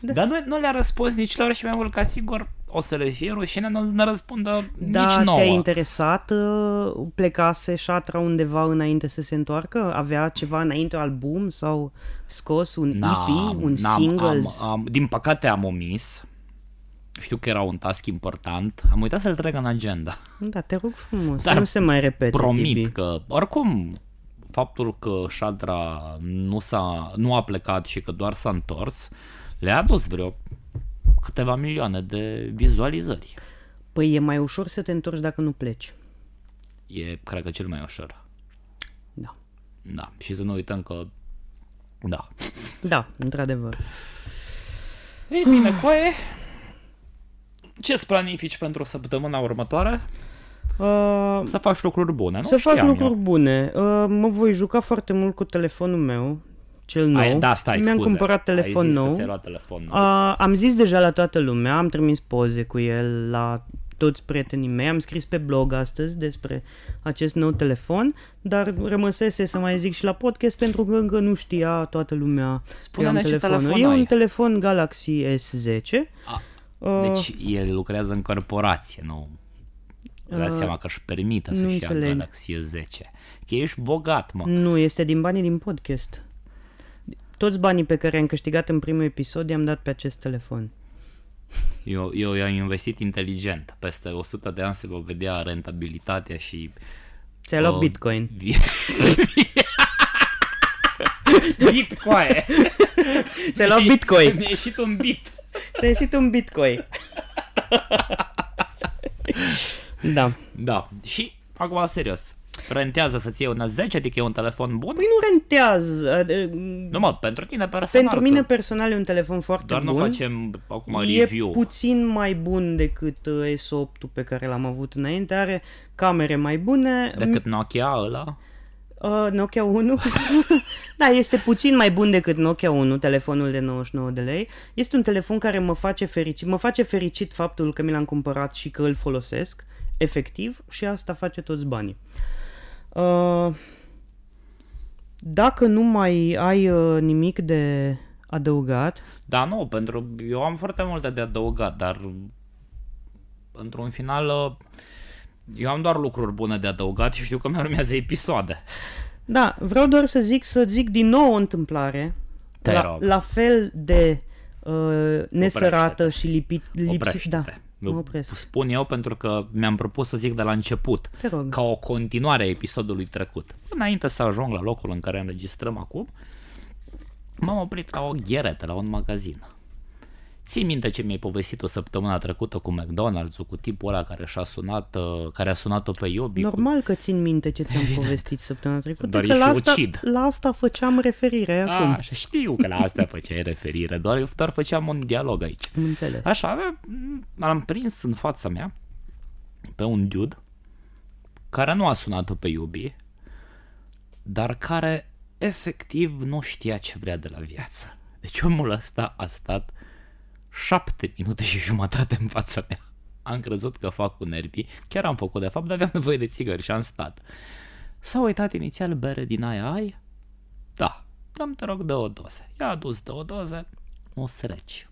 da. Dar nu, nu le-a răspuns nici lor și mai mult ca sigur o să le fie rușine, nu ne răspundă da, nici nouă. te-a interesat? Uh, plecase șatra undeva înainte să se întoarcă? Avea ceva înainte album sau scos un EP, un single? Am, am, din păcate am omis. Știu că era un task important. Am uitat să-l trec în agenda. Da, te rog frumos, Dar nu se mai repete. Promit Tibi. că, oricum, faptul că Shadra nu, s-a, nu a plecat și că doar s-a întors, le-a adus vreo câteva milioane de vizualizări. Păi e mai ușor să te întorci dacă nu pleci. E, cred că, cel mai ușor. Da. Da, și să nu uităm că... Da. Da, într-adevăr. Ei bine, coaie, ce-ți planifici pentru săptămâna următoare? Uh, să faci lucruri bune, nu? Să fac lucruri eu. bune. Uh, mă voi juca foarte mult cu telefonul meu, cel nou. Ai, da, stai, Mi-am scuze. cumpărat telefon Ai zis nou. Că luat telefon nou. Uh, am zis deja la toată lumea, am trimis poze cu el la toți prietenii mei, am scris pe blog astăzi despre acest nou telefon, dar rămăsese să mai zic și la podcast pentru că încă nu știa toată lumea Spune-ne ce telefon E ai. un telefon Galaxy S10. A, uh, deci el lucrează în corporație, nu? Dați uh, seama că își permită să-și ia Galaxy S10. Că ești bogat, mă. Nu, este din banii din podcast. Toți banii pe care am câștigat în primul episod i-am dat pe acest telefon. Eu, eu i-am investit inteligent. Peste 100 de ani se va vedea rentabilitatea și... Ți-ai luat uh, Bitcoin. Bitcoin. Ți-ai luat Bitcoin. Mi-a ieșit un bit. Ți-a ieșit un Bitcoin. da. Da. Și acum serios. Rentează să-ți iei un S10, adică e un telefon bun? Păi nu rentează. Nu mă, pentru tine personal. Pentru mine personal e un telefon foarte doar bun. Doar nu facem acum e review. E puțin mai bun decât uh, S8 pe care l-am avut înainte. Are camere mai bune. Decât Nokia ăla? Uh, Nokia 1? da, este puțin mai bun decât Nokia 1, telefonul de 99 de lei. Este un telefon care mă face fericit. Mă face fericit faptul că mi l-am cumpărat și că îl folosesc, efectiv, și asta face toți banii. Uh, dacă nu mai ai uh, nimic de adăugat... Da, nu, pentru eu am foarte multe de adăugat, dar într-un final uh, eu am doar lucruri bune de adăugat și știu că mi urmează episoade. Da, vreau doar să zic, să zic din nou o întâmplare. Te la, rog. la fel de uh, nesărată Oprește-te. și lipit, lipsit. Da, mă opresc. Spun eu pentru că mi-am propus să zic de la început, Te rog. ca o continuare a episodului trecut. Înainte să ajung la locul în care înregistrăm acum, m-am oprit la o gheretă, la un magazin. Ții minte ce mi-ai povestit o săptămână trecută cu McDonald's, cu tipul ăla care și-a sunat, uh, care a sunat-o pe Iobi? Normal cu... că țin minte ce ți-am Evident. povestit săptămâna trecută, doar că la asta, ucid. la asta făceam referire a, acum. Așa, știu că la asta făceai referire, doar, doar făceam un dialog aici. Înțeles. Așa, am prins în fața mea pe un dude care nu a sunat-o pe Iubi, dar care efectiv nu știa ce vrea de la viață. Deci omul ăsta a stat șapte minute și jumătate în fața mea. am crezut că fac cu nervii, chiar am făcut de fapt, dar aveam nevoie de țigări și am stat. S-a uitat inițial bere din aia ai? Da, dăm te rog două doze. I-a adus două doze, o sreci.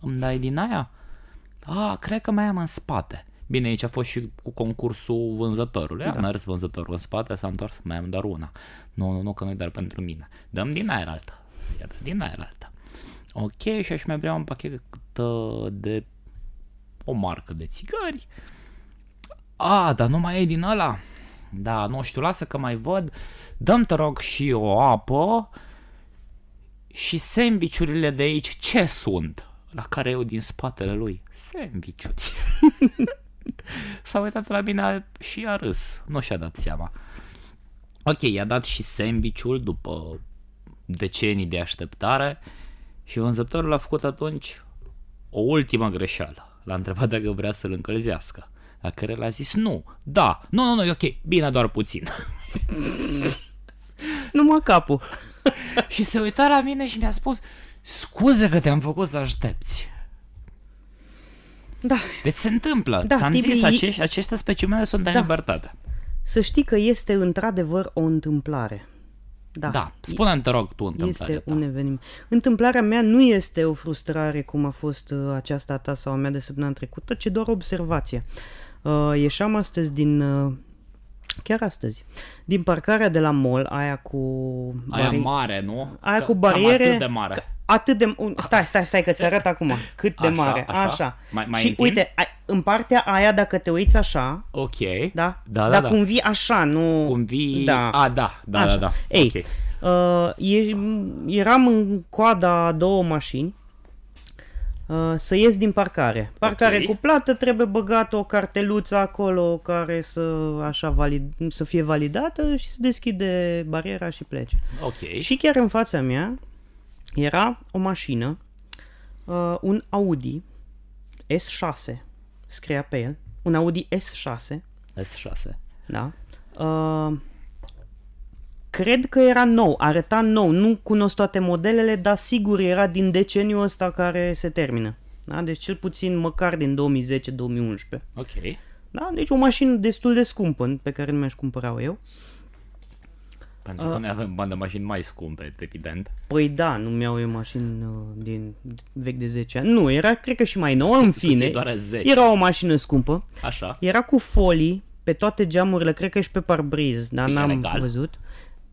Îmi dai din aia? A, cred că mai am în spate. Bine, aici a fost și cu concursul vânzătorului. A da. mers vânzătorul în spate, s-a întors, mai am doar una. Nu, nu, nu, că nu e doar pentru mine. Dăm din aia alta. Ia din aia alta. Ok, și aș mai vrea un pachet de o marcă de țigări. A, dar nu mai e din ăla. Da, nu știu, lasă că mai văd. Dăm te rog și o apă și sandvișurile de aici ce sunt? La care eu din spatele lui. Sandvișuri. S-a uitat la mine și a râs. Nu și-a dat seama. Ok, i-a dat și sandvișul după decenii de așteptare și vânzătorul a făcut atunci o ultimă greșeală. L-a întrebat dacă vrea să-l încălzească. La care l-a zis nu, da, nu, nu, nu, e ok, bine doar puțin. Numai capul. și se uita la mine și mi-a spus, scuze că te-am făcut să aștepți. Da. Deci se întâmplă. Da, Ți-am Tibi... zis, acești, aceste specimene sunt în da. libertate. Să știi că este într-adevăr o întâmplare. Da. da. Spune-mi, te rog, tu întâmplarea Este ta. un eveniment. Întâmplarea mea nu este o frustrare cum a fost uh, aceasta a ta sau a mea de săptămâna trecută, ci doar observație. Uh, ieșeam astăzi din... Uh, chiar astăzi. Din parcarea de la mall, aia cu... Bari... Aia mare, nu? Aia cu bariere... Cam atât de mare. Atât de... Stai, stai, stai, că ți arăt acum cât de așa, mare. Așa. așa. Mai, mai și întind? uite, în partea aia, dacă te uiți așa... Ok. Da? Da, da, Dar da. cum vii așa, nu... Cum vii... Da. A, da, da, așa. da, da. Ei, okay. uh, eram în coada a două mașini uh, să ies din parcare. Parcare okay. cu plată, trebuie băgat o carteluță acolo care să, așa, valid, să fie validată și să deschide bariera și plece. Ok. Și chiar în fața mea era o mașină, uh, un Audi S6, scria pe el, un Audi S6. S6. Da. Uh, cred că era nou, arăta nou, nu cunosc toate modelele, dar sigur era din deceniul ăsta care se termină. Da? Deci cel puțin măcar din 2010-2011. Ok. Da? Deci o mașină destul de scumpă pe care nu mi-aș cumpăra eu. Pentru că uh, noi avem bani de mașini mai scumpe, evident. Păi da, nu mi-au eu mașini uh, din vechi de 10 ani. Nu, era cred că și mai nouă, în fine. Doar 10. Era o mașină scumpă. Așa. Era cu folii pe toate geamurile, cred că și pe parbriz, dar e n-am legal? văzut.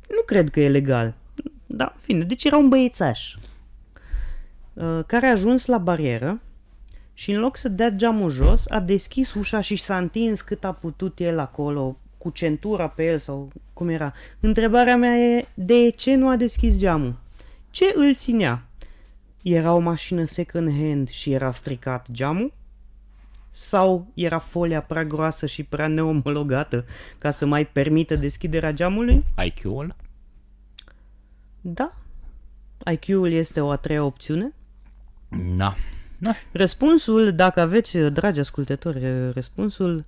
Nu cred că e legal. Da, în fine, deci era un băiețaș uh, care a ajuns la barieră și în loc să dea geamul jos, a deschis ușa și s-a întins cât a putut el acolo cu centura pe el sau cum era. Întrebarea mea e de ce nu a deschis geamul? Ce îl ținea? Era o mașină second hand și era stricat geamul? Sau era folia prea groasă și prea neomologată ca să mai permită deschiderea geamului? IQ-ul? Da. IQ-ul este o a treia opțiune? Da. da. Răspunsul, dacă aveți, dragi ascultători, răspunsul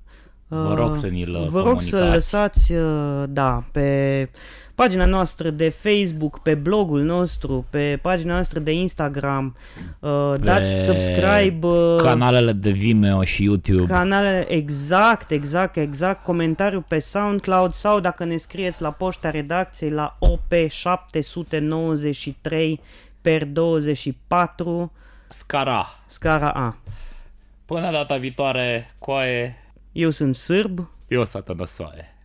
Vă rog să ni-l Vă rog să lăsați, uh, da, pe pagina noastră de Facebook, pe blogul nostru, pe pagina noastră de Instagram, uh, dați subscribe. Uh, canalele de Vimeo și YouTube. Canalele, exact, exact, exact, comentariu pe SoundCloud sau dacă ne scrieți la poșta redacției la OP793 per 24 Scara. Scara A. Până data viitoare, coaie eu sunt sârb. Eu sunt Tănăsoaie.